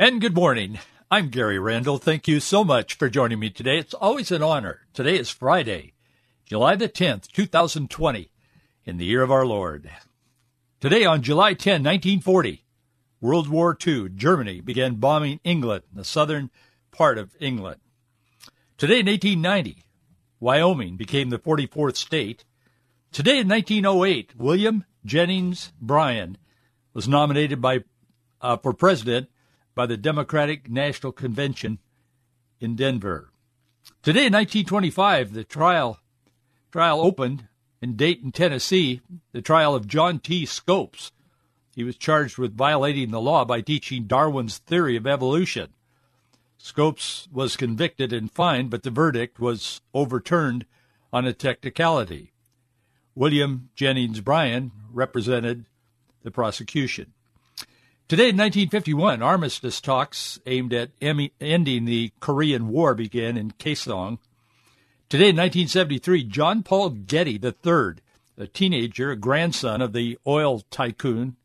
And good morning. I'm Gary Randall. Thank you so much for joining me today. It's always an honor. Today is Friday, July the 10th, 2020, in the year of our Lord. Today on July 10, 1940, World War II, Germany began bombing England, the southern part of England. Today in 1890, Wyoming became the 44th state. Today in 1908, William Jennings Bryan was nominated by uh, for president by the Democratic National Convention in Denver. Today in 1925, the trial trial opened in Dayton, Tennessee, the trial of John T. Scopes. He was charged with violating the law by teaching Darwin's theory of evolution. Scopes was convicted and fined, but the verdict was overturned on a technicality. William Jennings Bryan represented the prosecution. Today in 1951, armistice talks aimed at ending the Korean War began in Kaesong. Today in 1973, John Paul Getty III, a teenager, a grandson of the oil tycoon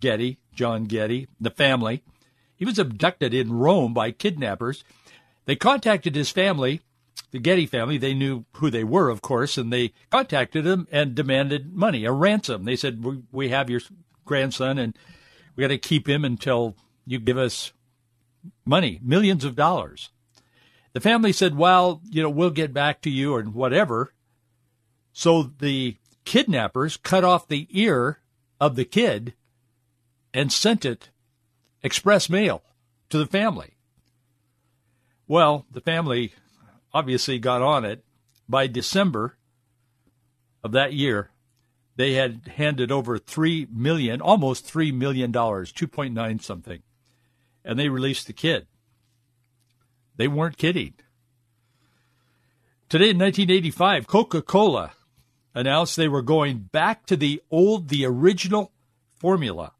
Getty, John Getty, the family, he was abducted in Rome by kidnappers. They contacted his family, the Getty family. They knew who they were, of course, and they contacted him and demanded money, a ransom. They said, "We have your grandson, and we got to keep him until you give us money, millions of dollars." The family said, "Well, you know, we'll get back to you or whatever." So the kidnappers cut off the ear of the kid and sent it express mail to the family. Well, the family obviously got on it. By December of that year, they had handed over three million, almost three million dollars, two point nine something, and they released the kid. They weren't kidding. Today in 1985, Coca-Cola announced they were going back to the old, the original formula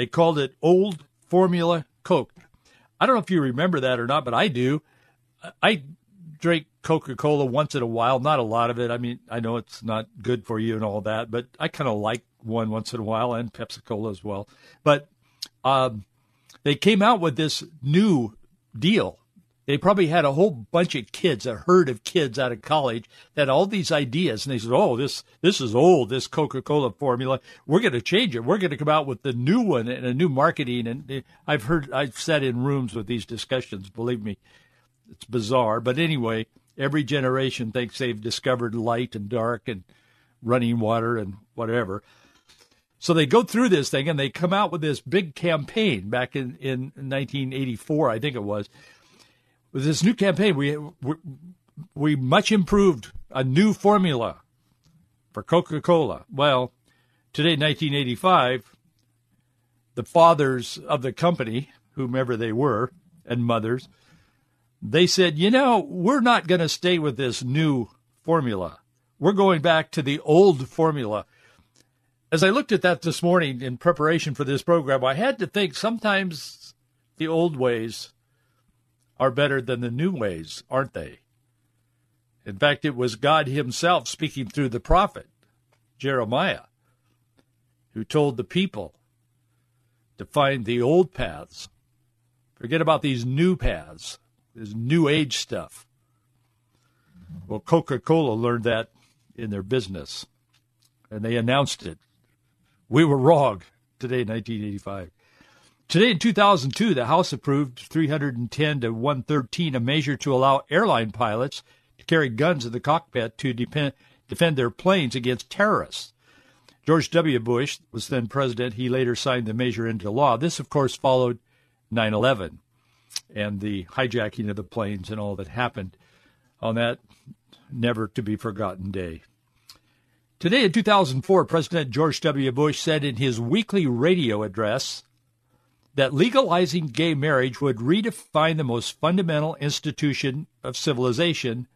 they called it Old Formula Coke. I don't know if you remember that or not, but I do. I drink Coca Cola once in a while, not a lot of it. I mean, I know it's not good for you and all that, but I kind of like one once in a while and Pepsi Cola as well. But um, they came out with this new deal they probably had a whole bunch of kids, a herd of kids out of college that had all these ideas, and they said, "Oh, this this is old. This Coca-Cola formula. We're going to change it. We're going to come out with the new one and a new marketing." And I've heard, I've sat in rooms with these discussions. Believe me, it's bizarre. But anyway, every generation thinks they've discovered light and dark and running water and whatever. So they go through this thing and they come out with this big campaign back in, in 1984, I think it was, with this new campaign, we, we, we much improved a new formula for Coca Cola. Well, today, 1985, the fathers of the company, whomever they were, and mothers, they said, you know, we're not going to stay with this new formula. We're going back to the old formula. As I looked at that this morning in preparation for this program, I had to think sometimes the old ways are better than the new ways, aren't they? In fact, it was God Himself speaking through the prophet, Jeremiah, who told the people to find the old paths. Forget about these new paths, this new age stuff. Well, Coca Cola learned that in their business, and they announced it. We were wrong today, 1985. Today in 2002, the House approved 310 to 113, a measure to allow airline pilots to carry guns in the cockpit to defend, defend their planes against terrorists. George W. Bush was then president. He later signed the measure into law. This, of course, followed 9 11 and the hijacking of the planes and all that happened on that never to be forgotten day. Today in 2004, President George W. Bush said in his weekly radio address that legalizing gay marriage would redefine the most fundamental institution of civilization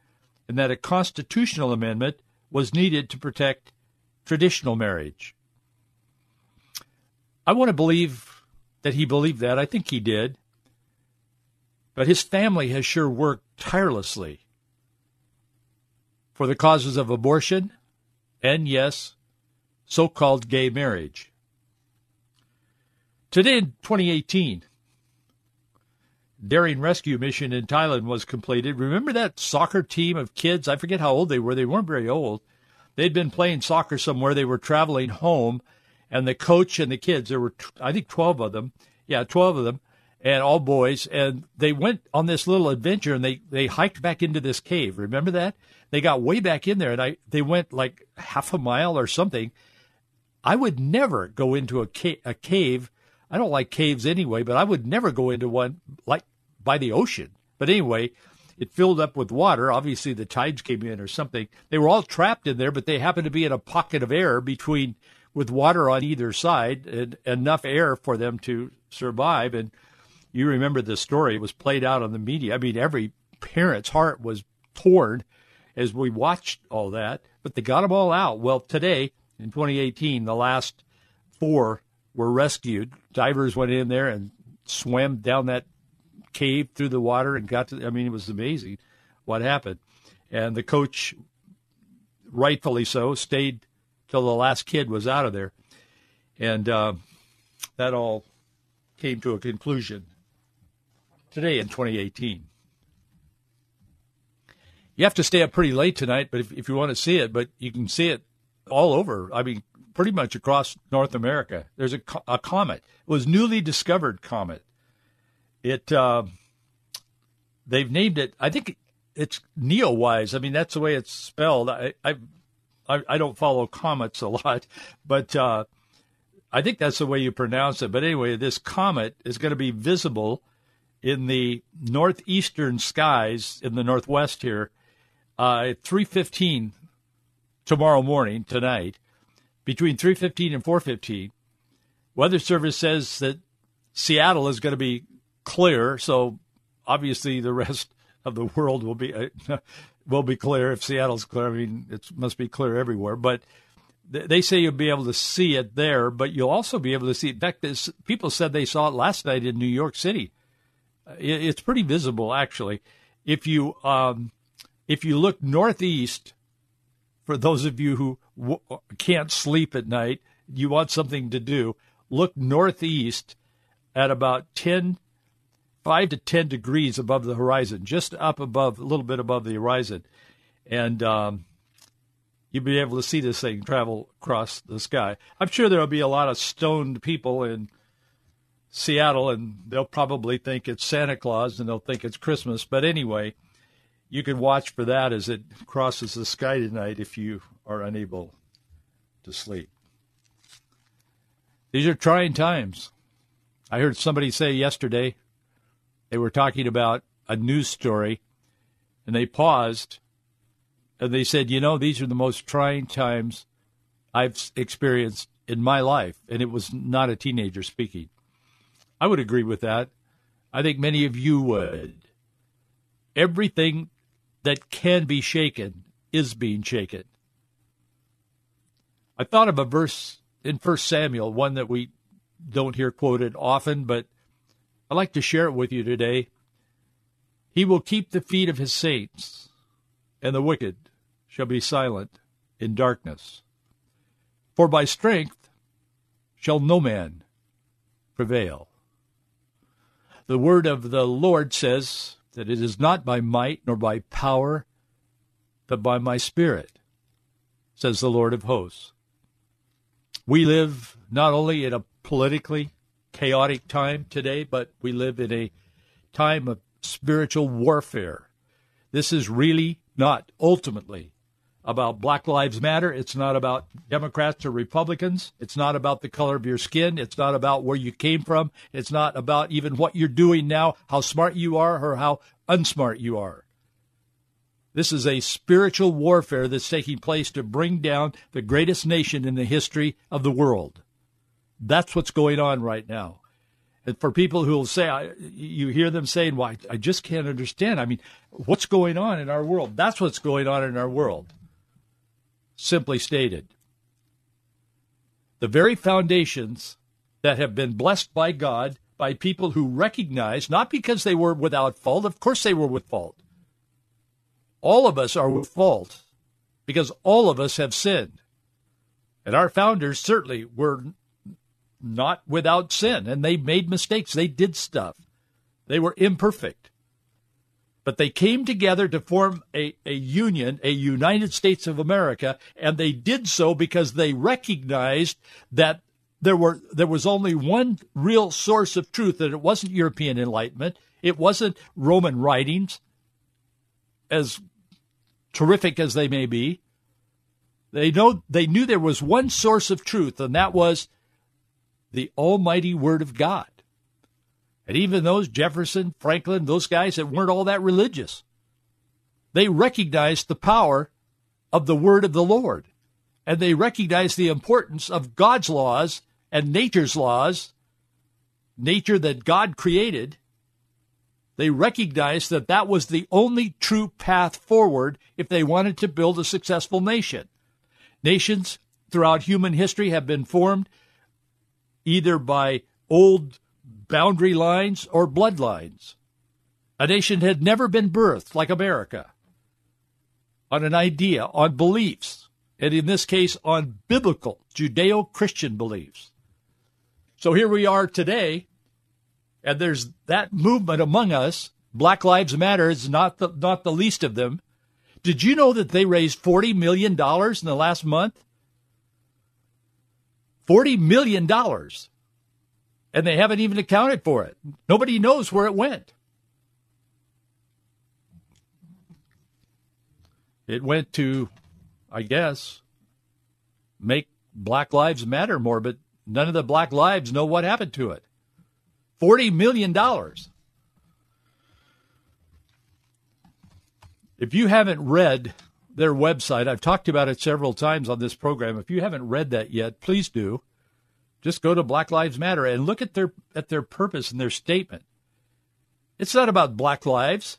and that a constitutional amendment was needed to protect traditional marriage. I want to believe that he believed that. I think he did. But his family has sure worked tirelessly for the causes of abortion and, yes, so called gay marriage. Today in 2018, daring rescue mission in Thailand was completed. Remember that soccer team of kids? I forget how old they were. They weren't very old. They'd been playing soccer somewhere. They were traveling home, and the coach and the kids, there were, I think, 12 of them. Yeah, 12 of them, and all boys. And they went on this little adventure, and they, they hiked back into this cave. Remember that? They got way back in there, and I they went like half a mile or something. I would never go into a, ca- a cave. I don't like caves anyway, but I would never go into one like by the ocean. But anyway, it filled up with water. Obviously, the tides came in or something. They were all trapped in there, but they happened to be in a pocket of air between, with water on either side, and enough air for them to survive. And you remember the story; it was played out on the media. I mean, every parent's heart was torn as we watched all that. But they got them all out. Well, today in 2018, the last four were rescued. Divers went in there and swam down that cave through the water and got to. I mean, it was amazing what happened. And the coach, rightfully so, stayed till the last kid was out of there, and uh, that all came to a conclusion today in 2018. You have to stay up pretty late tonight, but if, if you want to see it, but you can see it all over. I mean, pretty much across North America. There's a, a comet. It was newly discovered comet it uh, they've named it. I think it's Neowise. I mean, that's the way it's spelled. I I, I don't follow comets a lot, but uh, I think that's the way you pronounce it. But anyway, this comet is going to be visible in the northeastern skies in the northwest here uh, at 3:15 tomorrow morning tonight between 3:15 and 4:15. Weather Service says that Seattle is going to be clear. So obviously the rest of the world will be uh, will be clear if Seattle's clear. I mean, it must be clear everywhere. But th- they say you'll be able to see it there, but you'll also be able to see. It. In fact, people said they saw it last night in New York City. It, it's pretty visible, actually. If you um, if you look northeast, for those of you who w- can't sleep at night, you want something to do. Look northeast at about ten five to 10 degrees above the horizon, just up above, a little bit above the horizon. And um, you'll be able to see this thing travel across the sky. I'm sure there'll be a lot of stoned people in Seattle, and they'll probably think it's Santa Claus and they'll think it's Christmas. But anyway, you can watch for that as it crosses the sky tonight if you are unable to sleep. These are trying times. I heard somebody say yesterday they were talking about a news story, and they paused, and they said, "You know, these are the most trying times I've experienced in my life," and it was not a teenager speaking. I would agree with that. I think many of you would. Everything that can be shaken is being shaken. I thought of a verse in First Samuel, one that we don't hear quoted often, but I'd like to share it with you today. He will keep the feet of his saints, and the wicked shall be silent in darkness. For by strength shall no man prevail. The word of the Lord says that it is not by might nor by power, but by my spirit, says the Lord of hosts. We live not only in a politically chaotic time today, but we live in a time of spiritual warfare. This is really not ultimately about Black Lives Matter. It's not about Democrats or Republicans. It's not about the color of your skin. It's not about where you came from. It's not about even what you're doing now, how smart you are, or how unsmart you are. This is a spiritual warfare that's taking place to bring down the greatest nation in the history of the world. That's what's going on right now. And for people who will say, you hear them saying, "Why? I just can't understand." I mean, what's going on in our world? That's what's going on in our world. Simply stated, the very foundations that have been blessed by God by people who recognize, not because they were without fault, of course they were with fault. All of us are with fault because all of us have sinned. And our founders certainly were not without sin, and they made mistakes. They did stuff. They were imperfect. But they came together to form a, a union, a United States of America, and they did so because they recognized that there were there was only one real source of truth, that it wasn't European Enlightenment, it wasn't Roman writings, as terrific as they may be. They know they knew there was one source of truth, and that was the Almighty Word of God. And even those Jefferson, Franklin, those guys that weren't all that religious, they recognized the power of the word of the Lord. And they recognized the importance of God's laws and nature's laws, nature that God created. They recognized that that was the only true path forward if they wanted to build a successful nation. Nations throughout human history have been formed either by old boundary lines or bloodlines. A nation had never been birthed like America on an idea, on beliefs, and in this case, on biblical Judeo Christian beliefs. So here we are today, and there's that movement among us. Black Lives Matter is not the, not the least of them. Did you know that they raised $40 million in the last month? $40 million and they haven't even accounted for it. Nobody knows where it went. It went to, I guess, make Black Lives Matter more, but none of the Black Lives know what happened to it. $40 million. If you haven't read their website, I've talked about it several times on this program. If you haven't read that yet, please do. Just go to Black Lives Matter and look at their at their purpose and their statement. It's not about black lives.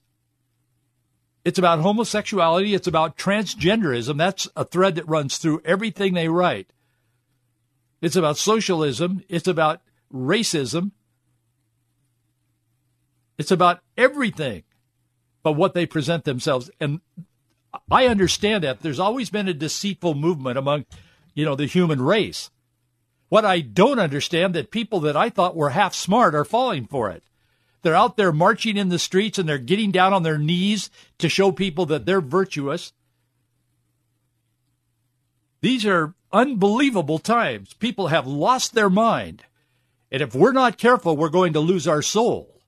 It's about homosexuality. It's about transgenderism. That's a thread that runs through everything they write. It's about socialism. It's about racism. It's about everything but what they present themselves. And I understand that. There's always been a deceitful movement among, you know, the human race. What I don't understand that people that I thought were half smart are falling for it. They're out there marching in the streets and they're getting down on their knees to show people that they're virtuous. These are unbelievable times. People have lost their mind. And if we're not careful, we're going to lose our soul.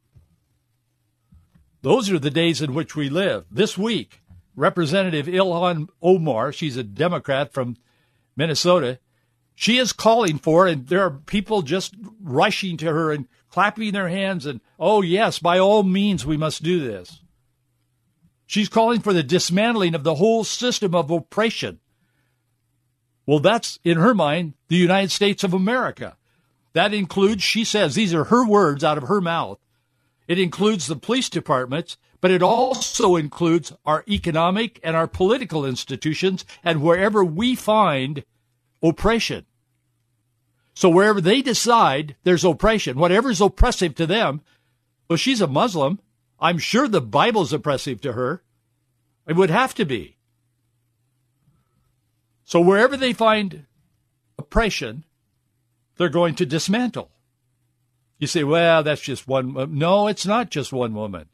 Those are the days in which we live. This week, Representative Ilhan Omar, she's a Democrat from Minnesota, she is calling for, it, and there are people just rushing to her and clapping their hands and, oh, yes, by all means, we must do this. She's calling for the dismantling of the whole system of oppression. Well, that's, in her mind, the United States of America. That includes, she says, these are her words out of her mouth. It includes the police departments, but it also includes our economic and our political institutions and wherever we find oppression. So wherever they decide there's oppression, whatever's oppressive to them, well, she's a Muslim. I'm sure the Bible's oppressive to her. It would have to be. So wherever they find oppression, they're going to dismantle. You say, well, that's just one. No, it's not just one woman.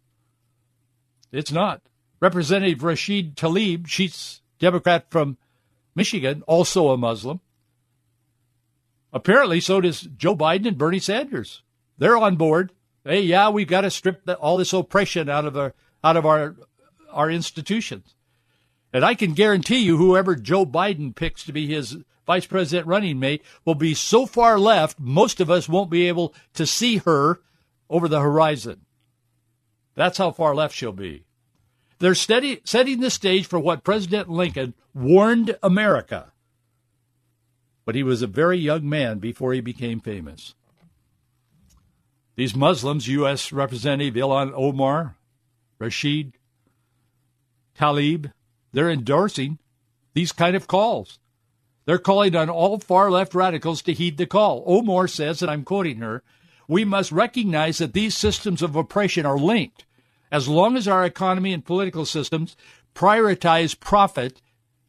It's not. Representative Rashid Tlaib, she's Democrat from Michigan, also a Muslim. Apparently, so does Joe Biden and Bernie Sanders. They're on board. Hey, yeah, we've got to strip all this oppression out of our out of our our institutions. And I can guarantee you, whoever Joe Biden picks to be his vice president running mate will be so far left, most of us won't be able to see her over the horizon. That's how far left she'll be. They're steady, setting the stage for what President Lincoln warned America but he was a very young man before he became famous. These Muslims, U.S. Representative Ilhan Omar, Rashid Tlaib, they're endorsing these kind of calls. They're calling on all far left radicals to heed the call. Omar says, and I'm quoting her, we must recognize that these systems of oppression are linked. As long as our economy and political systems prioritize profit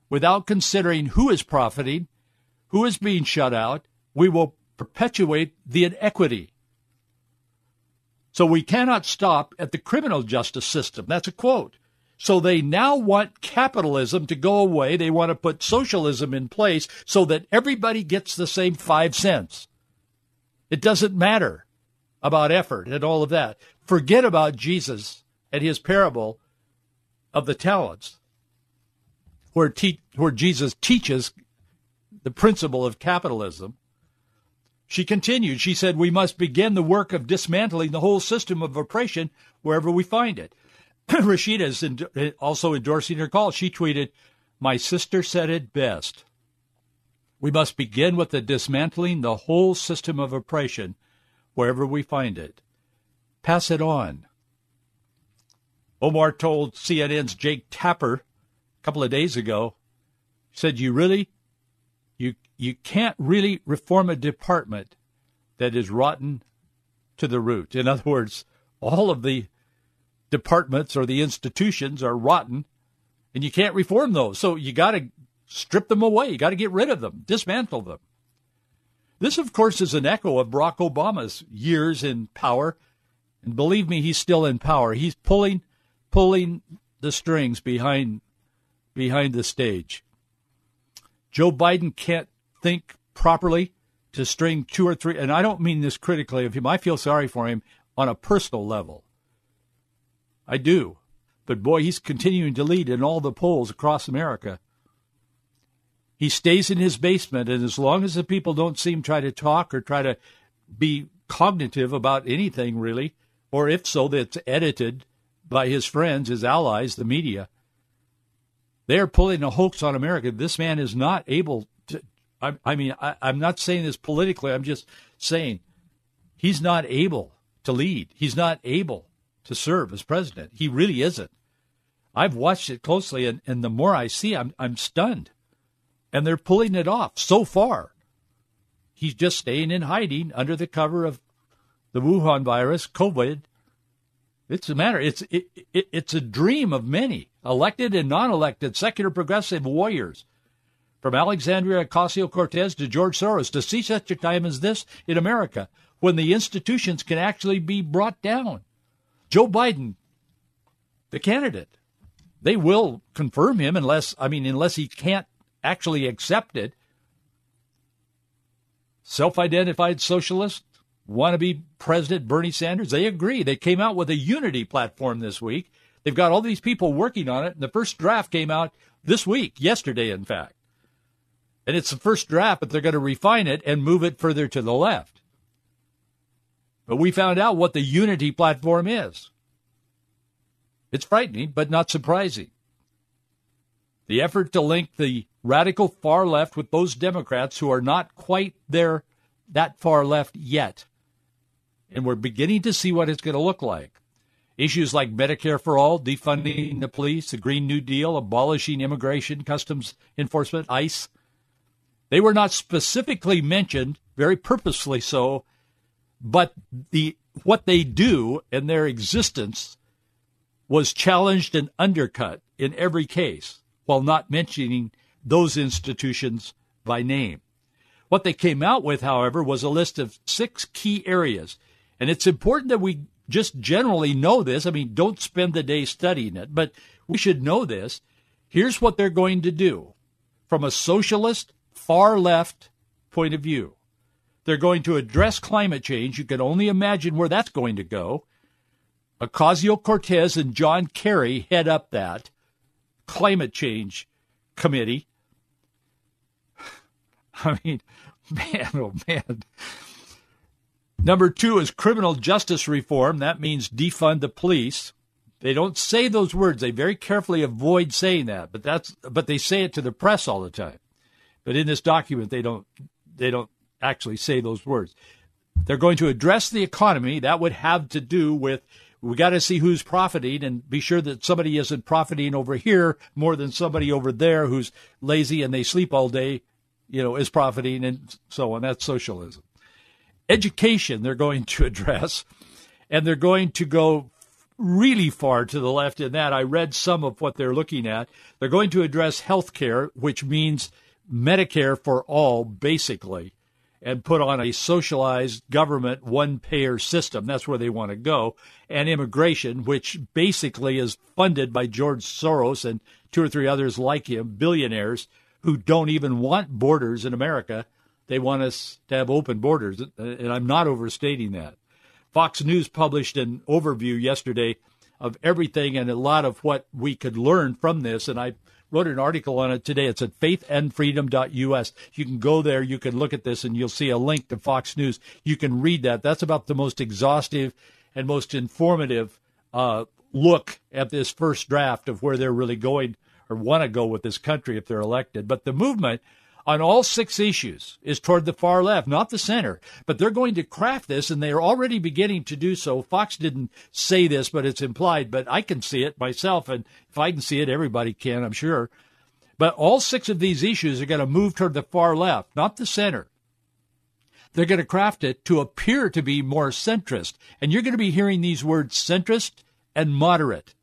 without considering who is profiting, who is being shut out, we will perpetuate the inequity. So we cannot stop at the criminal justice system. That's a quote. So they now want capitalism to go away. They want to put socialism in place so that everybody gets the same five cents. It doesn't matter about effort and all of that. Forget about Jesus and his parable of the talents, where, te- where Jesus teaches the principle of capitalism. She continued, she said, We must begin the work of dismantling the whole system of oppression wherever we find it. Rashida is eh, also endorsing her call. She tweeted, My sister said it best. We must begin with the dismantling the whole system of oppression wherever we find it. Pass it on. Omar told CNN's Jake Tapper a couple of days ago, said, You really, you, you can't really reform a department that is rotten to the root. In other words, all of the departments or the institutions are rotten and you can't reform those. So you got to strip them away. You got to get rid of them, dismantle them. This, of course, is an echo of Barack Obama's years in power. And believe me, he's still in power. He's pulling, pulling the strings behind, behind the stage. Joe Biden can't think properly to string two or three, and I don't mean this critically of him. I feel sorry for him on a personal level. I do. But boy, he's continuing to lead in all the polls across America. He stays in his basement, and as long as the people don't see him try to talk or try to be cognitive about anything really, or if so, that's edited by his friends, his allies, the media, they are pulling a hoax on America. This man is not able to. I, I mean, I, I'm not saying this politically. I'm just saying he's not able to lead. He's not able to serve as president. He really isn't. I've watched it closely, and, and the more I see, I'm I'm stunned. And they're pulling it off so far. He's just staying in hiding under the cover of the Wuhan virus, COVID. It's a matter. It's it, it, it's a dream of many elected and non-elected secular progressive warriors, from Alexandria Ocasio Cortez to George Soros, to see such a time as this in America, when the institutions can actually be brought down. Joe Biden, the candidate. They will confirm him unless, I mean, unless he can't actually accept it. Self identified socialist, wannabe President Bernie Sanders, they agree. They came out with a unity platform this week. They've got all these people working on it, and the first draft came out this week, yesterday, in fact. And it's the first draft, but they're going to refine it and move it further to the left. But we found out what the unity platform is. It's frightening, but not surprising. The effort to link the radical far left with those Democrats who are not quite there that far left yet. And we're beginning to see what it's going to look like. Issues like Medicare for all, defunding the police, the Green New Deal, abolishing immigration, customs enforcement, ICE, they were not specifically mentioned, very purposefully so, but the what they do and their existence was challenged and undercut in every case while not mentioning those institutions by name. What they came out with, however, was a list of six key areas. And it's important that we just generally know this. I mean, don't spend the day studying it, but we should know this. Here's what they're going to do from a socialist, far left point of view. They're going to address climate change. You can only imagine where that's going to go. Ocasio Cortez and John Kerry head up that climate change committee. I mean, man, oh man. Number two is criminal justice reform. That means defund the police. They don't say those words. They very carefully avoid saying that, but that's but they say it to the press all the time. But in this document, they don't they don't actually say those words. They're going to address the economy. That would have to do with we got to see who's profiting and be sure that somebody isn't profiting over here more than somebody over there who's lazy and they sleep all day, you know, is profiting and so on. That's socialism. Education, they're going to address, and they're going to go really far to the left in that. I read some of what they're looking at. They're going to address health care, which means Medicare for all, basically and put on a socialized government one payer system. That's where they want to go. And immigration, which basically is funded by George Soros and two or three others like him, billionaires who don't even want borders in America. They want us to have open borders. And I'm not overstating that. Fox News published an overview yesterday of everything and a lot of what we could learn from this. And I wrote an article on it today. It's at faithandfreedom.us. You can go there, you can look at this, and you'll see a link to Fox News. You can read that. That's about the most exhaustive and most informative uh, look at this first draft of where they're really going or want to go with this country if they're elected. But the movement on all six issues is toward the far left, not the center. But they're going to craft this, and they are already beginning to do so. Fox didn't say this, but it's implied, but I can see it myself. And if I can see it, everybody can, I'm sure. But all six of these issues are going to move toward the far left, not the center. They're going to craft it to appear to be more centrist. And you're going to be hearing these words centrist and moderate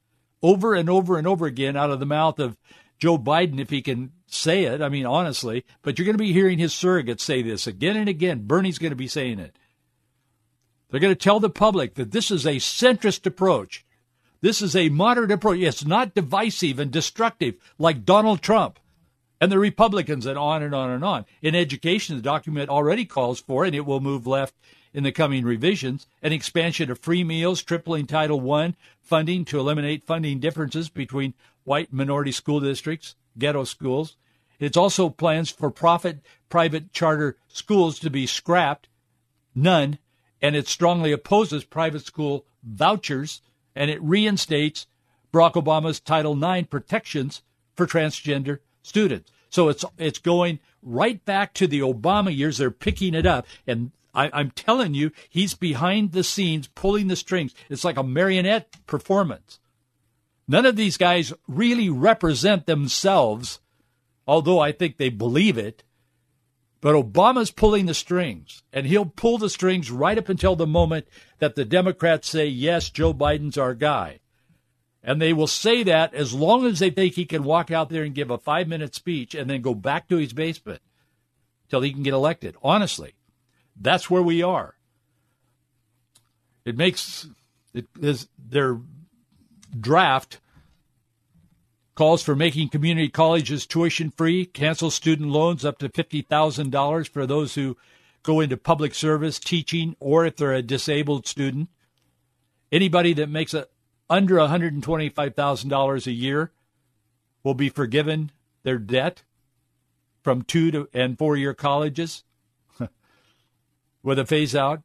over and over and over again out of the mouth of Joe Biden if he can say it. I mean, honestly, but you're going to be hearing his surrogates say this again and again. Bernie's going to be saying it. They're going to tell the public that this is a centrist approach. This is a moderate approach. It's not divisive and destructive like Donald Trump and the Republicans and on and on and on. In education, the document already calls for, and it will move left in the coming revisions, an expansion of free meals, tripling Title I funding to eliminate funding differences between white minority school districts, ghetto schools. It's also plans for profit private charter schools to be scrapped, none, and it strongly opposes private school vouchers, and it reinstates Barack Obama's Title IX protections for transgender students. So it's it's going right back to the Obama years. They're picking it up, and I, am telling you, he's behind the scenes pulling the strings. It's like a marionette performance. None of these guys really represent themselves, although I think they believe it. But Obama's pulling the strings, and he'll pull the strings right up until the moment that the Democrats say, yes, Joe Biden's our guy. And they will say that as long as they think he can walk out there and give a five minute speech and then go back to his basement till he can get elected. Honestly, that's where we are. It makes it is their draft calls for making community colleges tuition free, cancel student loans up to $50,000 for those who go into public service, teaching, or if they're a disabled student. Anybody that makes a, under $125,000 a year will be forgiven their debt from two to and four year colleges with a phase out.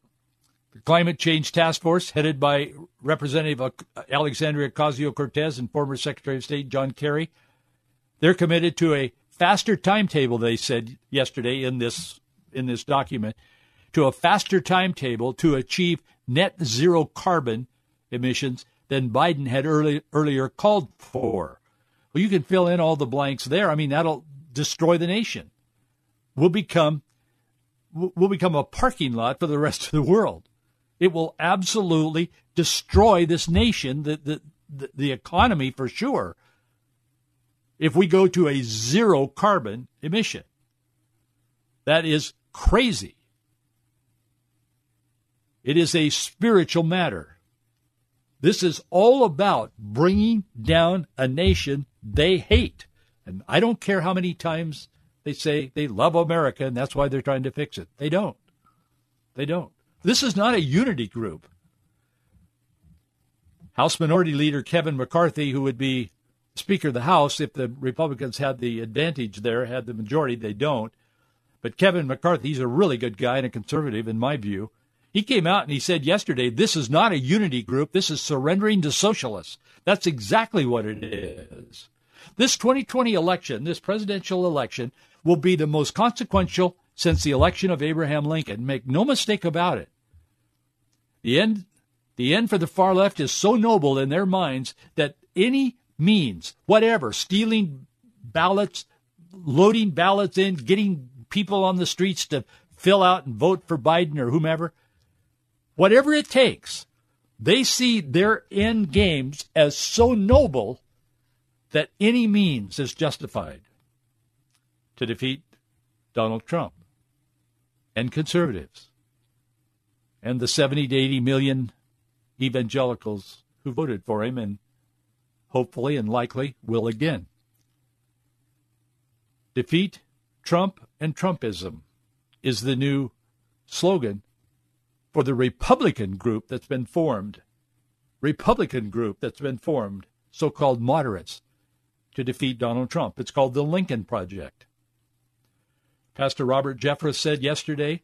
Climate Change Task Force, headed by Representative Alexandria Ocasio Cortez and former Secretary of State John Kerry, they're committed to a faster timetable. They said yesterday in this in this document to a faster timetable to achieve net zero carbon emissions than Biden had early, earlier called for. Well, you can fill in all the blanks there. I mean, that'll destroy the nation. We'll become we'll become a parking lot for the rest of the world. It will absolutely destroy this nation, the, the, the, economy for sure, if we go to a zero carbon emission. That is crazy. It is a spiritual matter. This is all about bringing down a nation they hate. And I don't care how many times they say they love America and that's why they're trying to fix it. They don't. They don't. This is not a unity group. House Minority Leader Kevin McCarthy, who would be Speaker of the House if the Republicans had the advantage there, had the majority, they don't. But Kevin McCarthy, he's a really good guy and a conservative in my view. He came out and he said yesterday, this is not a unity group. This is surrendering to socialists. That's exactly what it is. This 2020 election, this presidential election, will be the most consequential since the election of Abraham Lincoln. Make no mistake about it. The end the end for the far left is so noble in their minds that any means, whatever, stealing ballots, loading ballots in, getting people on the streets to fill out and vote for Biden or whomever, whatever it takes, they see their end games as so noble that any means is justified to defeat Donald Trump and conservatives and the 70 to 80 million evangelicals who voted for him and hopefully and likely will again. Defeat Trump and Trumpism is the new slogan for the Republican group that's been formed. Republican group that's been formed, so called moderates, to defeat Donald Trump. It's called the Lincoln Project. Pastor Robert Jeffress said yesterday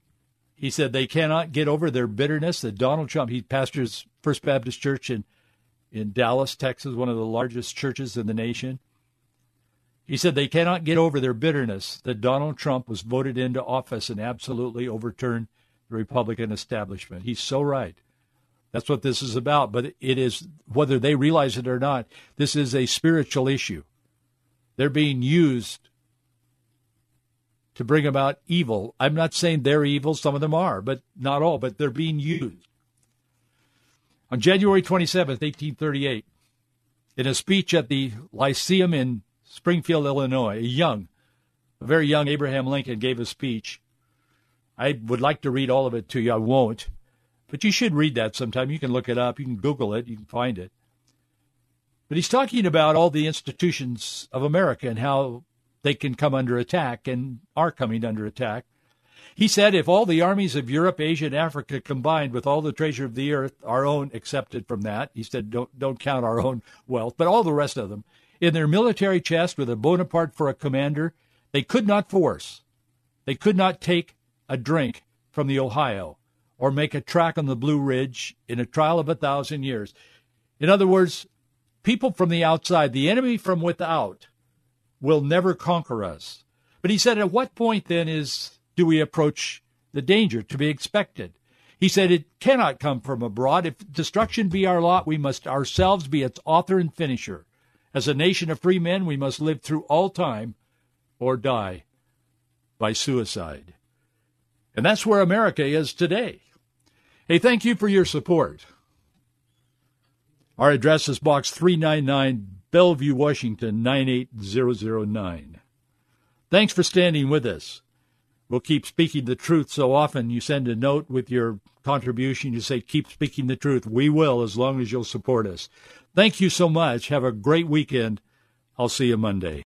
he said they cannot get over their bitterness that Donald Trump, he pastors First Baptist Church in, in Dallas, Texas, one of the largest churches in the nation. He said they cannot get over their bitterness that Donald Trump was voted into office and absolutely overturned the Republican establishment. He's so right. That's what this is about. But it is, whether they realize it or not, this is a spiritual issue. They're being used to bring about evil. I'm not saying they're evil, some of them are, but not all, but they're being used. On January 27, 1838, in a speech at the Lyceum in Springfield, Illinois, a young, a very young Abraham Lincoln gave a speech. I would like to read all of it to you. I won't. But you should read that sometime. You can look it up. You can Google it. You can find it. But he's talking about all the institutions of America and how they can come under attack and are coming under attack. He said, if all the armies of Europe, Asia, and Africa combined with all the treasure of the earth, our own excepted from that, he said, don't, don't count our own wealth, but all the rest of them, in their military chest with a Bonaparte for a commander, they could not force, they could not take a drink from the Ohio or make a track on the Blue Ridge in a trial of a thousand years. In other words, people from the outside, the enemy from without, will never conquer us. But he said, at what point then is do we approach the danger to be expected? He said, it cannot come from abroad. If destruction be our lot, we must ourselves be its author and finisher. As a nation of free men, we must live through all time or die by suicide. And that's where America is today. Hey, thank you for your support. Our address is Box 399, Bellevue, Washington 98009. Thanks for standing with us. We'll keep speaking the truth so often. You send a note with your contribution. You say, keep speaking the truth. We will as long as you'll support us. Thank you so much. Have a great weekend. I'll see you Monday.